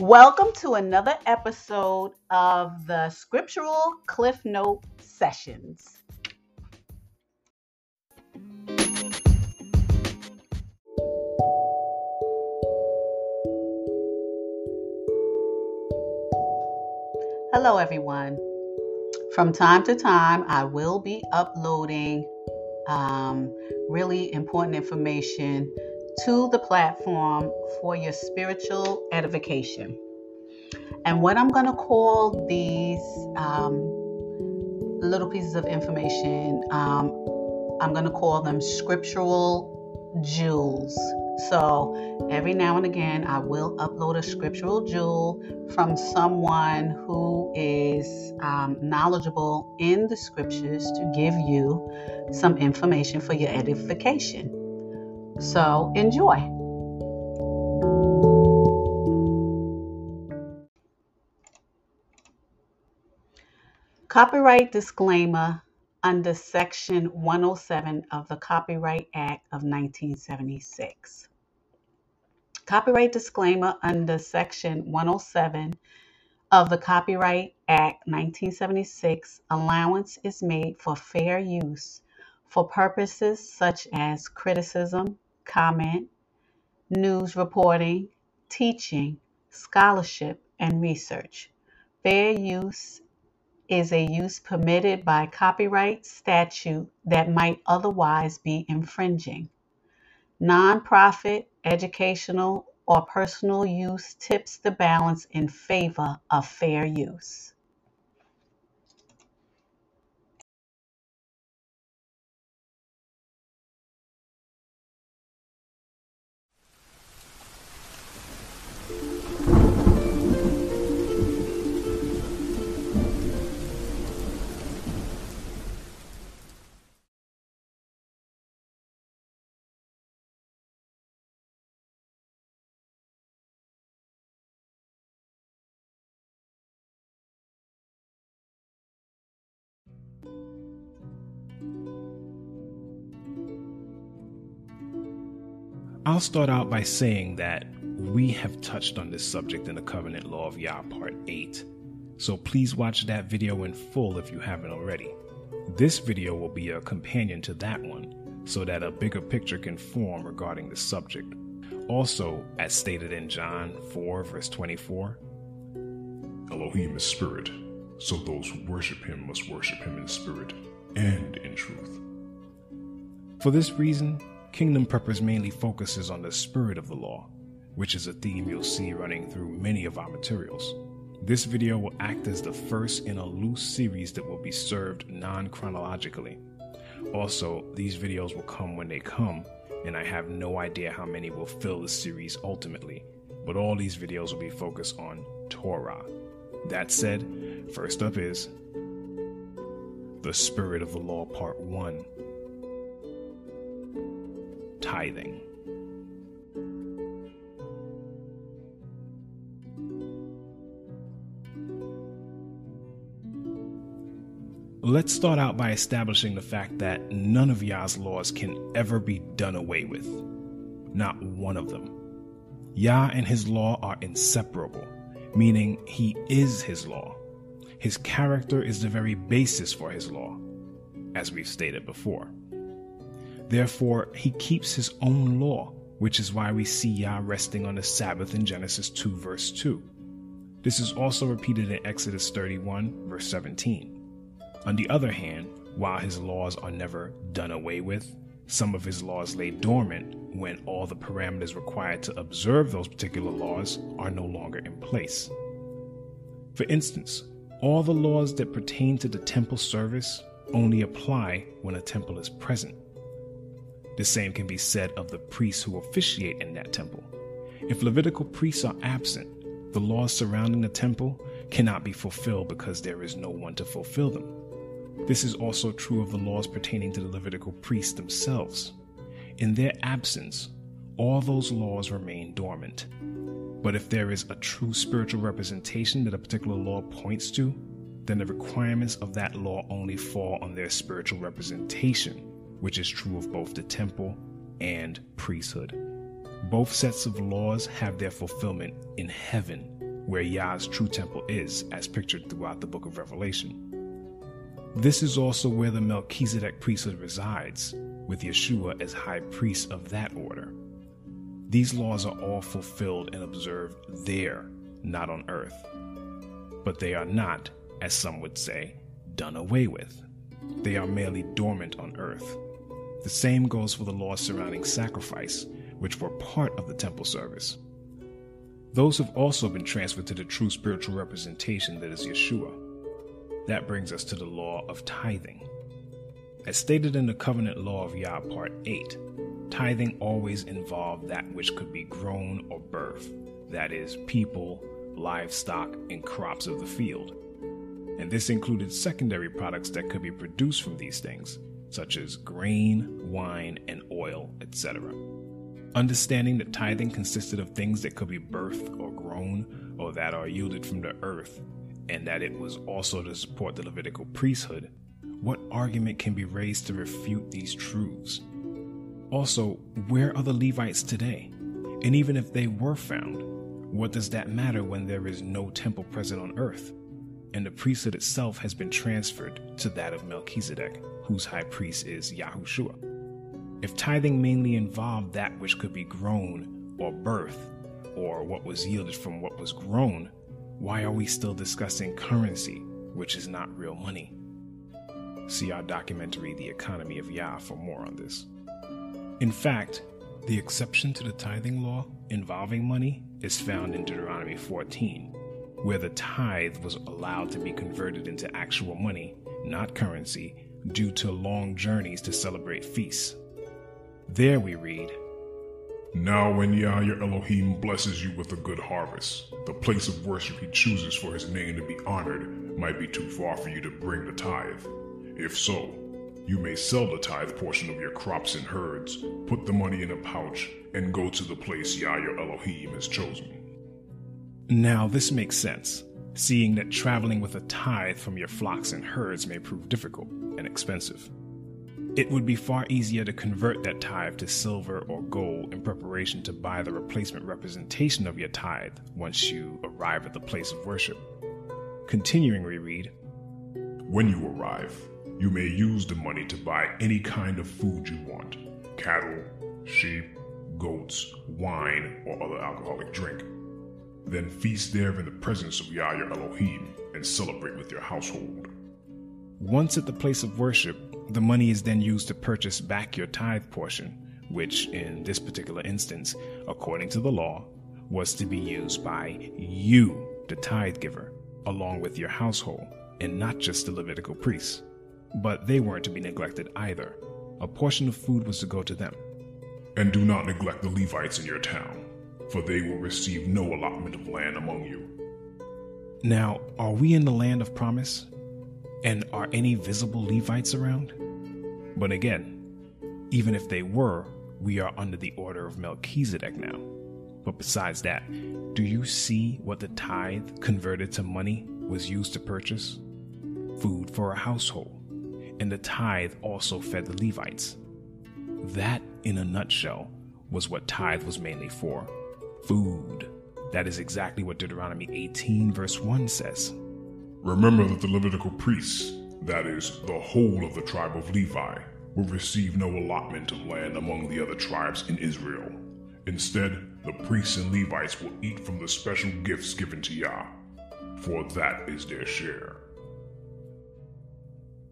Welcome to another episode of the Scriptural Cliff Note Sessions. Hello, everyone. From time to time, I will be uploading um, really important information to the platform for your spiritual edification. And what I'm going to call these um, little pieces of information, um, I'm going to call them scriptural jewels. So every now and again, I will upload a scriptural jewel from someone who is um, knowledgeable in the scriptures to give you some information for your edification. So enjoy. Copyright disclaimer under Section 107 of the Copyright Act of 1976. Copyright disclaimer under Section 107 of the Copyright Act 1976 allowance is made for fair use for purposes such as criticism, comment, news reporting, teaching, scholarship, and research. Fair use is a use permitted by copyright statute that might otherwise be infringing. Nonprofit, educational, or personal use tips the balance in favor of fair use. I'll start out by saying that we have touched on this subject in the Covenant Law of Yah Part 8, so please watch that video in full if you haven't already. This video will be a companion to that one, so that a bigger picture can form regarding the subject. Also, as stated in John 4, verse 24, Elohim is spirit, so those who worship him must worship him in spirit and in truth. For this reason, Kingdom Preppers mainly focuses on the spirit of the law, which is a theme you'll see running through many of our materials. This video will act as the first in a loose series that will be served non chronologically. Also, these videos will come when they come, and I have no idea how many will fill the series ultimately, but all these videos will be focused on Torah. That said, first up is The Spirit of the Law, Part 1 Tithing. Let's start out by establishing the fact that none of Yah's laws can ever be done away with. Not one of them. Yah and his law are inseparable, meaning he is his law. His character is the very basis for his law, as we've stated before. Therefore, he keeps his own law, which is why we see Yah resting on the Sabbath in Genesis 2, verse 2. This is also repeated in Exodus 31, verse 17. On the other hand, while his laws are never done away with, some of his laws lay dormant when all the parameters required to observe those particular laws are no longer in place. For instance, all the laws that pertain to the temple service only apply when a temple is present. The same can be said of the priests who officiate in that temple. If Levitical priests are absent, the laws surrounding the temple cannot be fulfilled because there is no one to fulfill them. This is also true of the laws pertaining to the Levitical priests themselves. In their absence, all those laws remain dormant. But if there is a true spiritual representation that a particular law points to, then the requirements of that law only fall on their spiritual representation, which is true of both the temple and priesthood. Both sets of laws have their fulfillment in heaven, where Yah's true temple is, as pictured throughout the book of Revelation. This is also where the Melchizedek priesthood resides, with Yeshua as high priest of that order. These laws are all fulfilled and observed there, not on earth. But they are not, as some would say, done away with. They are merely dormant on earth. The same goes for the laws surrounding sacrifice, which were part of the temple service. Those have also been transferred to the true spiritual representation that is Yeshua. That brings us to the law of tithing. As stated in the covenant law of Yah, part 8, tithing always involved that which could be grown or birth, that is, people, livestock, and crops of the field. And this included secondary products that could be produced from these things, such as grain, wine, and oil, etc. Understanding that tithing consisted of things that could be birthed or grown or that are yielded from the earth, and that it was also to support the Levitical priesthood, what argument can be raised to refute these truths? Also, where are the Levites today? And even if they were found, what does that matter when there is no temple present on earth? And the priesthood itself has been transferred to that of Melchizedek, whose high priest is Yahushua. If tithing mainly involved that which could be grown or birthed, or what was yielded from what was grown, why are we still discussing currency, which is not real money? See our documentary, The Economy of Yah, for more on this. In fact, the exception to the tithing law involving money is found in Deuteronomy 14, where the tithe was allowed to be converted into actual money, not currency, due to long journeys to celebrate feasts. There we read, Now when Yah your Elohim blesses you with a good harvest, the place of worship he chooses for his name to be honored might be too far for you to bring the tithe. If so, you may sell the tithe portion of your crops and herds, put the money in a pouch, and go to the place Yah your Elohim has chosen. Now, this makes sense, seeing that traveling with a tithe from your flocks and herds may prove difficult and expensive. It would be far easier to convert that tithe to silver or gold in preparation to buy the replacement representation of your tithe once you arrive at the place of worship. Continuing, we read When you arrive, you may use the money to buy any kind of food you want cattle, sheep, goats, wine, or other alcoholic drink. Then feast there in the presence of Yah your Elohim and celebrate with your household. Once at the place of worship, the money is then used to purchase back your tithe portion, which, in this particular instance, according to the law, was to be used by you, the tithe giver, along with your household, and not just the Levitical priests. But they weren't to be neglected either. A portion of food was to go to them. And do not neglect the Levites in your town, for they will receive no allotment of land among you. Now, are we in the land of promise? And are any visible Levites around? But again, even if they were, we are under the order of Melchizedek now. But besides that, do you see what the tithe converted to money was used to purchase? Food for a household. And the tithe also fed the Levites. That, in a nutshell, was what tithe was mainly for food. That is exactly what Deuteronomy 18, verse 1 says. Remember that the Levitical priests, that is, the whole of the tribe of Levi, will receive no allotment of land among the other tribes in Israel. Instead, the priests and Levites will eat from the special gifts given to Yah, for that is their share.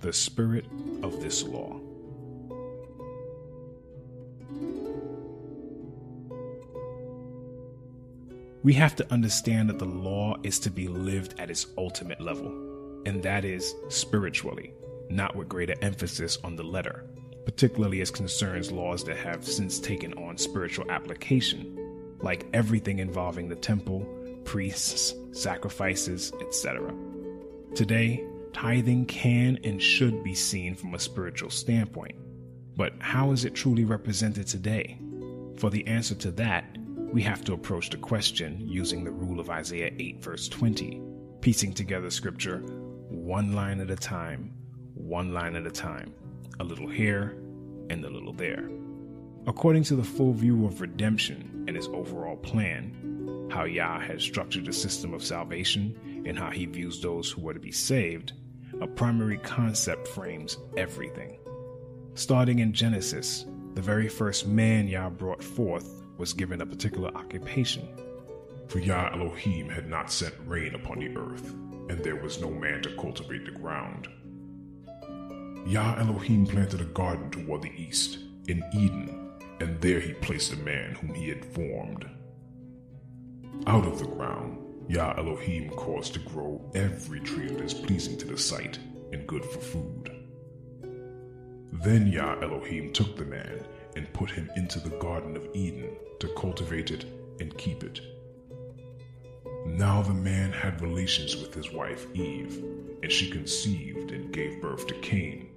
The spirit of this law. We have to understand that the law is to be lived at its ultimate level, and that is spiritually, not with greater emphasis on the letter, particularly as concerns laws that have since taken on spiritual application, like everything involving the temple, priests, sacrifices, etc. Today, tithing can and should be seen from a spiritual standpoint. But how is it truly represented today? For the answer to that, we have to approach the question using the rule of Isaiah 8, verse 20, piecing together scripture one line at a time, one line at a time, a little here and a little there. According to the full view of redemption and its overall plan, how Yah has structured the system of salvation and how he views those who are to be saved, a primary concept frames everything. Starting in Genesis, the very first man Yah brought forth was given a particular occupation. For Yah Elohim had not sent rain upon the earth, and there was no man to cultivate the ground. Yah Elohim planted a garden toward the east, in Eden, and there he placed a man whom he had formed. Out of the ground, Yah Elohim caused to grow every tree that is pleasing to the sight and good for food. Then Yah Elohim took the man and put him into the Garden of Eden to cultivate it and keep it. Now the man had relations with his wife Eve, and she conceived and gave birth to Cain.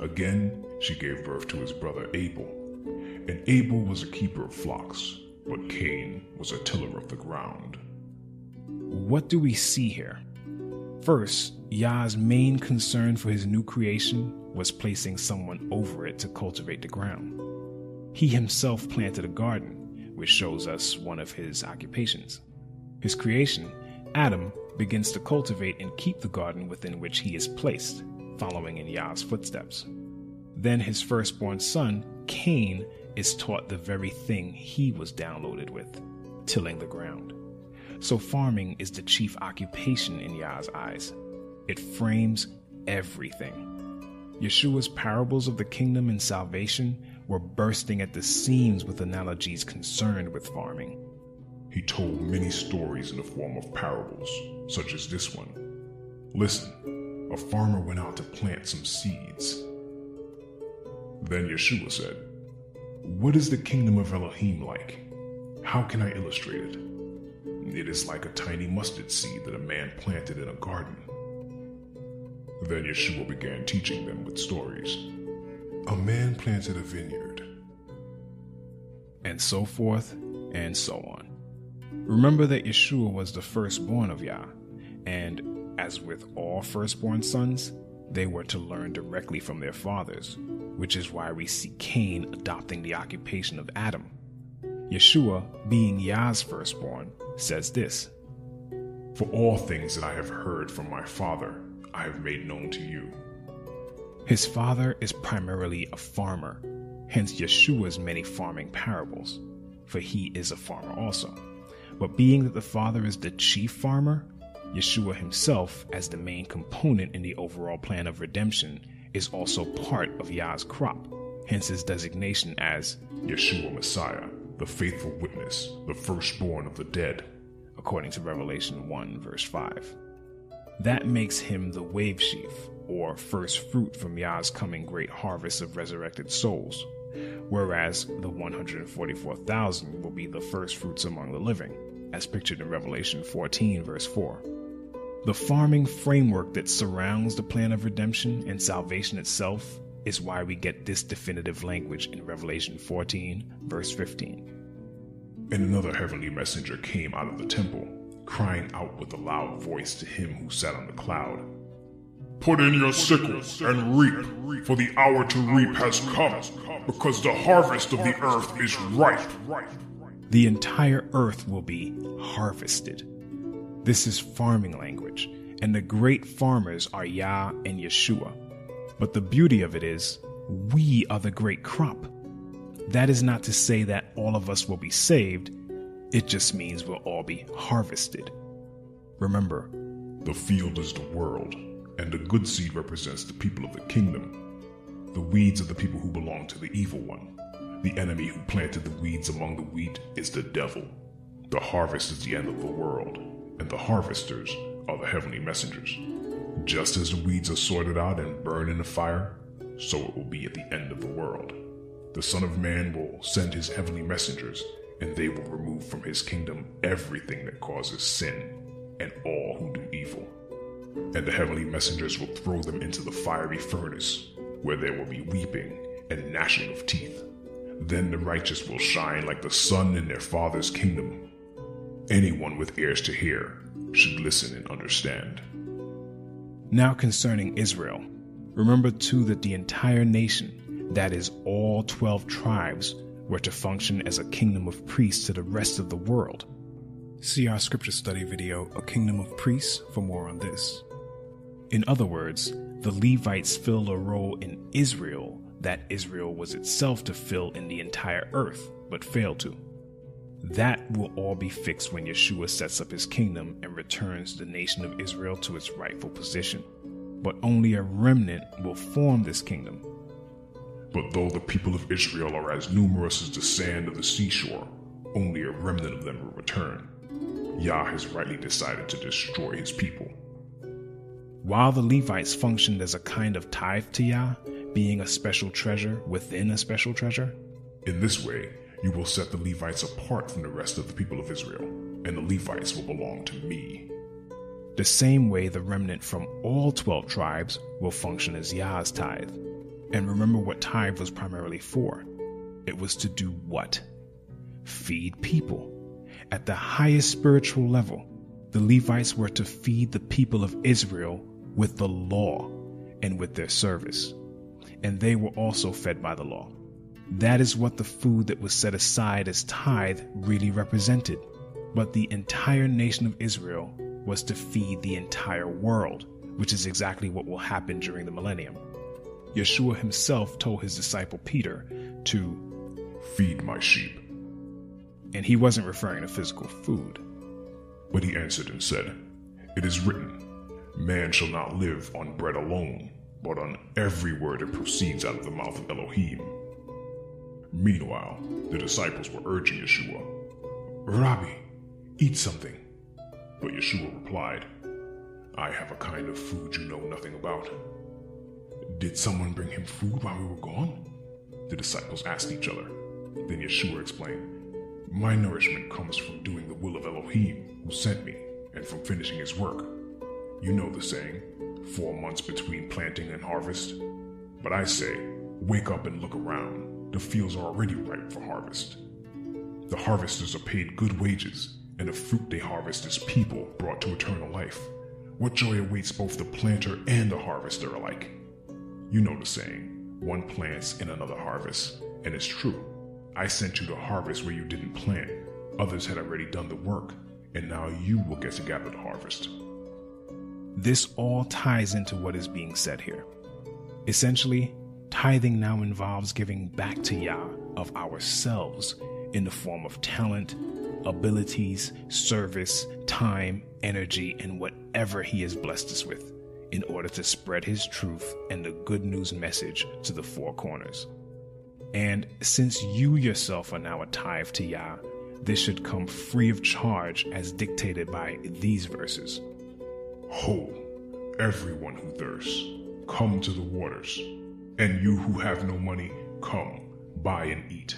Again, she gave birth to his brother Abel. And Abel was a keeper of flocks, but Cain was a tiller of the ground. What do we see here? First, Yah's main concern for his new creation was placing someone over it to cultivate the ground. He himself planted a garden, which shows us one of his occupations. His creation, Adam, begins to cultivate and keep the garden within which he is placed, following in Yah's footsteps. Then his firstborn son, Cain, is taught the very thing he was downloaded with tilling the ground. So, farming is the chief occupation in Yah's eyes. It frames everything. Yeshua's parables of the kingdom and salvation were bursting at the seams with analogies concerned with farming. He told many stories in the form of parables, such as this one. Listen, a farmer went out to plant some seeds. Then Yeshua said, What is the kingdom of Elohim like? How can I illustrate it? It is like a tiny mustard seed that a man planted in a garden. Then Yeshua began teaching them with stories. A man planted a vineyard. And so forth and so on. Remember that Yeshua was the firstborn of Yah, and as with all firstborn sons, they were to learn directly from their fathers, which is why we see Cain adopting the occupation of Adam. Yeshua, being Yah's firstborn, says this For all things that I have heard from my Father, I have made known to you. His father is primarily a farmer, hence Yeshua's many farming parables, for he is a farmer also. But being that the father is the chief farmer, Yeshua himself, as the main component in the overall plan of redemption, is also part of Yah's crop, hence his designation as Yeshua Messiah, the faithful witness, the firstborn of the dead, according to Revelation 1, verse 5. That makes him the wave sheaf, or first fruit from Yah's coming great harvest of resurrected souls, whereas the 144,000 will be the first fruits among the living, as pictured in Revelation 14, verse 4. The farming framework that surrounds the plan of redemption and salvation itself is why we get this definitive language in Revelation 14, verse 15. And another heavenly messenger came out of the temple, crying out with a loud voice to him who sat on the cloud Put in your sickles and reap, for the hour to reap has come, because the harvest of the earth is ripe. The entire earth will be harvested. This is farming language, and the great farmers are Yah and Yeshua. But the beauty of it is, we are the great crop. That is not to say that all of us will be saved, it just means we'll all be harvested. Remember, the field is the world, and the good seed represents the people of the kingdom. The weeds are the people who belong to the evil one. The enemy who planted the weeds among the wheat is the devil. The harvest is the end of the world, and the harvesters are the heavenly messengers. Just as the weeds are sorted out and burned in the fire, so it will be at the end of the world. The Son of Man will send his heavenly messengers, and they will remove from his kingdom everything that causes sin and all who do evil and the heavenly messengers will throw them into the fiery furnace, where there will be weeping and gnashing of teeth. Then the righteous will shine like the sun in their Father's kingdom. Anyone with ears to hear should listen and understand. Now concerning Israel, remember too that the entire nation, that is, all 12 tribes, were to function as a kingdom of priests to the rest of the world. See our scripture study video, A Kingdom of Priests, for more on this. In other words, the Levites filled a role in Israel that Israel was itself to fill in the entire earth, but failed to. That will all be fixed when Yeshua sets up his kingdom and returns the nation of Israel to its rightful position. But only a remnant will form this kingdom. But though the people of Israel are as numerous as the sand of the seashore, only a remnant of them will return. Yah has rightly decided to destroy his people. While the Levites functioned as a kind of tithe to Yah, being a special treasure within a special treasure, in this way, you will set the Levites apart from the rest of the people of Israel, and the Levites will belong to me. The same way the remnant from all 12 tribes will function as Yah's tithe. And remember what tithe was primarily for. It was to do what? Feed people. At the highest spiritual level, the Levites were to feed the people of Israel with the law and with their service. And they were also fed by the law. That is what the food that was set aside as tithe really represented. But the entire nation of Israel was to feed the entire world, which is exactly what will happen during the millennium. Yeshua himself told his disciple Peter to feed my sheep. And he wasn't referring to physical food. But he answered and said, It is written, Man shall not live on bread alone, but on every word that proceeds out of the mouth of Elohim. Meanwhile, the disciples were urging Yeshua, Rabbi, eat something. But Yeshua replied, I have a kind of food you know nothing about. Did someone bring him food while we were gone? The disciples asked each other. Then Yeshua explained, My nourishment comes from doing the will of Elohim, who sent me, and from finishing his work. You know the saying, four months between planting and harvest. But I say, wake up and look around the fields are already ripe for harvest. The harvesters are paid good wages, and the fruit they harvest is people brought to eternal life. What joy awaits both the planter and the harvester alike? You know the saying, one plants and another harvests, and it's true. I sent you to harvest where you didn't plant. Others had already done the work, and now you will get to gather the harvest. This all ties into what is being said here. Essentially, Tithing now involves giving back to Yah of ourselves in the form of talent, abilities, service, time, energy, and whatever He has blessed us with in order to spread His truth and the good news message to the four corners. And since you yourself are now a tithe to Yah, this should come free of charge as dictated by these verses. Ho, everyone who thirsts, come to the waters. And you who have no money, come, buy and eat.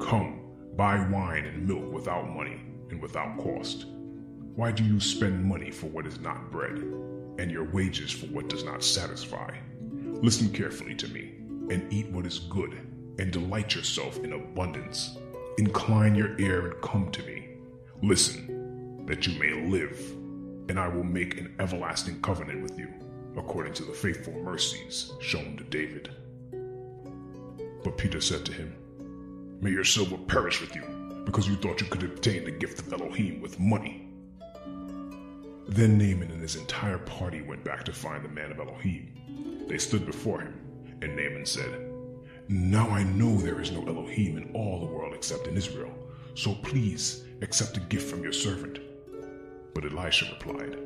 Come, buy wine and milk without money and without cost. Why do you spend money for what is not bread, and your wages for what does not satisfy? Listen carefully to me, and eat what is good, and delight yourself in abundance. Incline your ear and come to me. Listen, that you may live, and I will make an everlasting covenant with you according to the faithful mercies shown to David. But Peter said to him, May your silver perish with you, because you thought you could obtain the gift of Elohim with money. Then Naaman and his entire party went back to find the man of Elohim. They stood before him, and Naaman said, Now I know there is no Elohim in all the world except in Israel, so please accept a gift from your servant. But Elisha replied,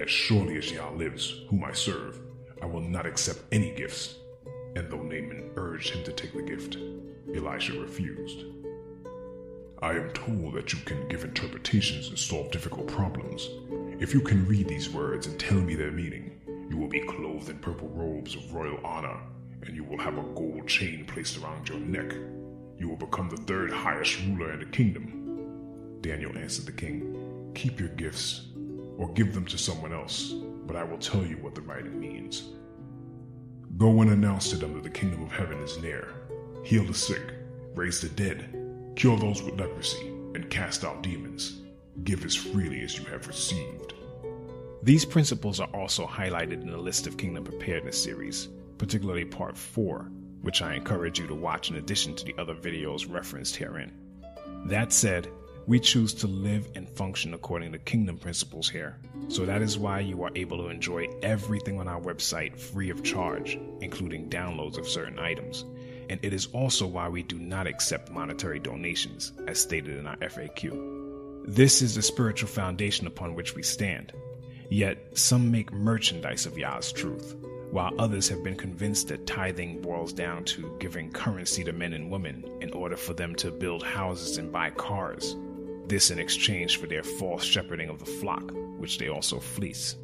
as surely as Yah lives, whom I serve, I will not accept any gifts. And though Naaman urged him to take the gift, Elisha refused. I am told that you can give interpretations and solve difficult problems. If you can read these words and tell me their meaning, you will be clothed in purple robes of royal honor, and you will have a gold chain placed around your neck. You will become the third highest ruler in the kingdom. Daniel answered the king, Keep your gifts or give them to someone else, but I will tell you what the writing means. Go and announce to them that the kingdom of heaven is near. Heal the sick, raise the dead, cure those with leprosy, and cast out demons. Give as freely as you have received. These principles are also highlighted in the list of Kingdom Preparedness series, particularly Part 4, which I encourage you to watch in addition to the other videos referenced herein. That said, We choose to live and function according to kingdom principles here. So that is why you are able to enjoy everything on our website free of charge, including downloads of certain items. And it is also why we do not accept monetary donations, as stated in our FAQ. This is the spiritual foundation upon which we stand. Yet, some make merchandise of Yah's truth, while others have been convinced that tithing boils down to giving currency to men and women in order for them to build houses and buy cars this in exchange for their false shepherding of the flock, which they also fleece.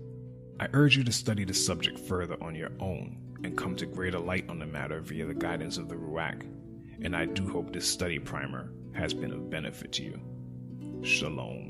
I urge you to study the subject further on your own and come to greater light on the matter via the guidance of the Ruach, and I do hope this study primer has been of benefit to you. Shalom.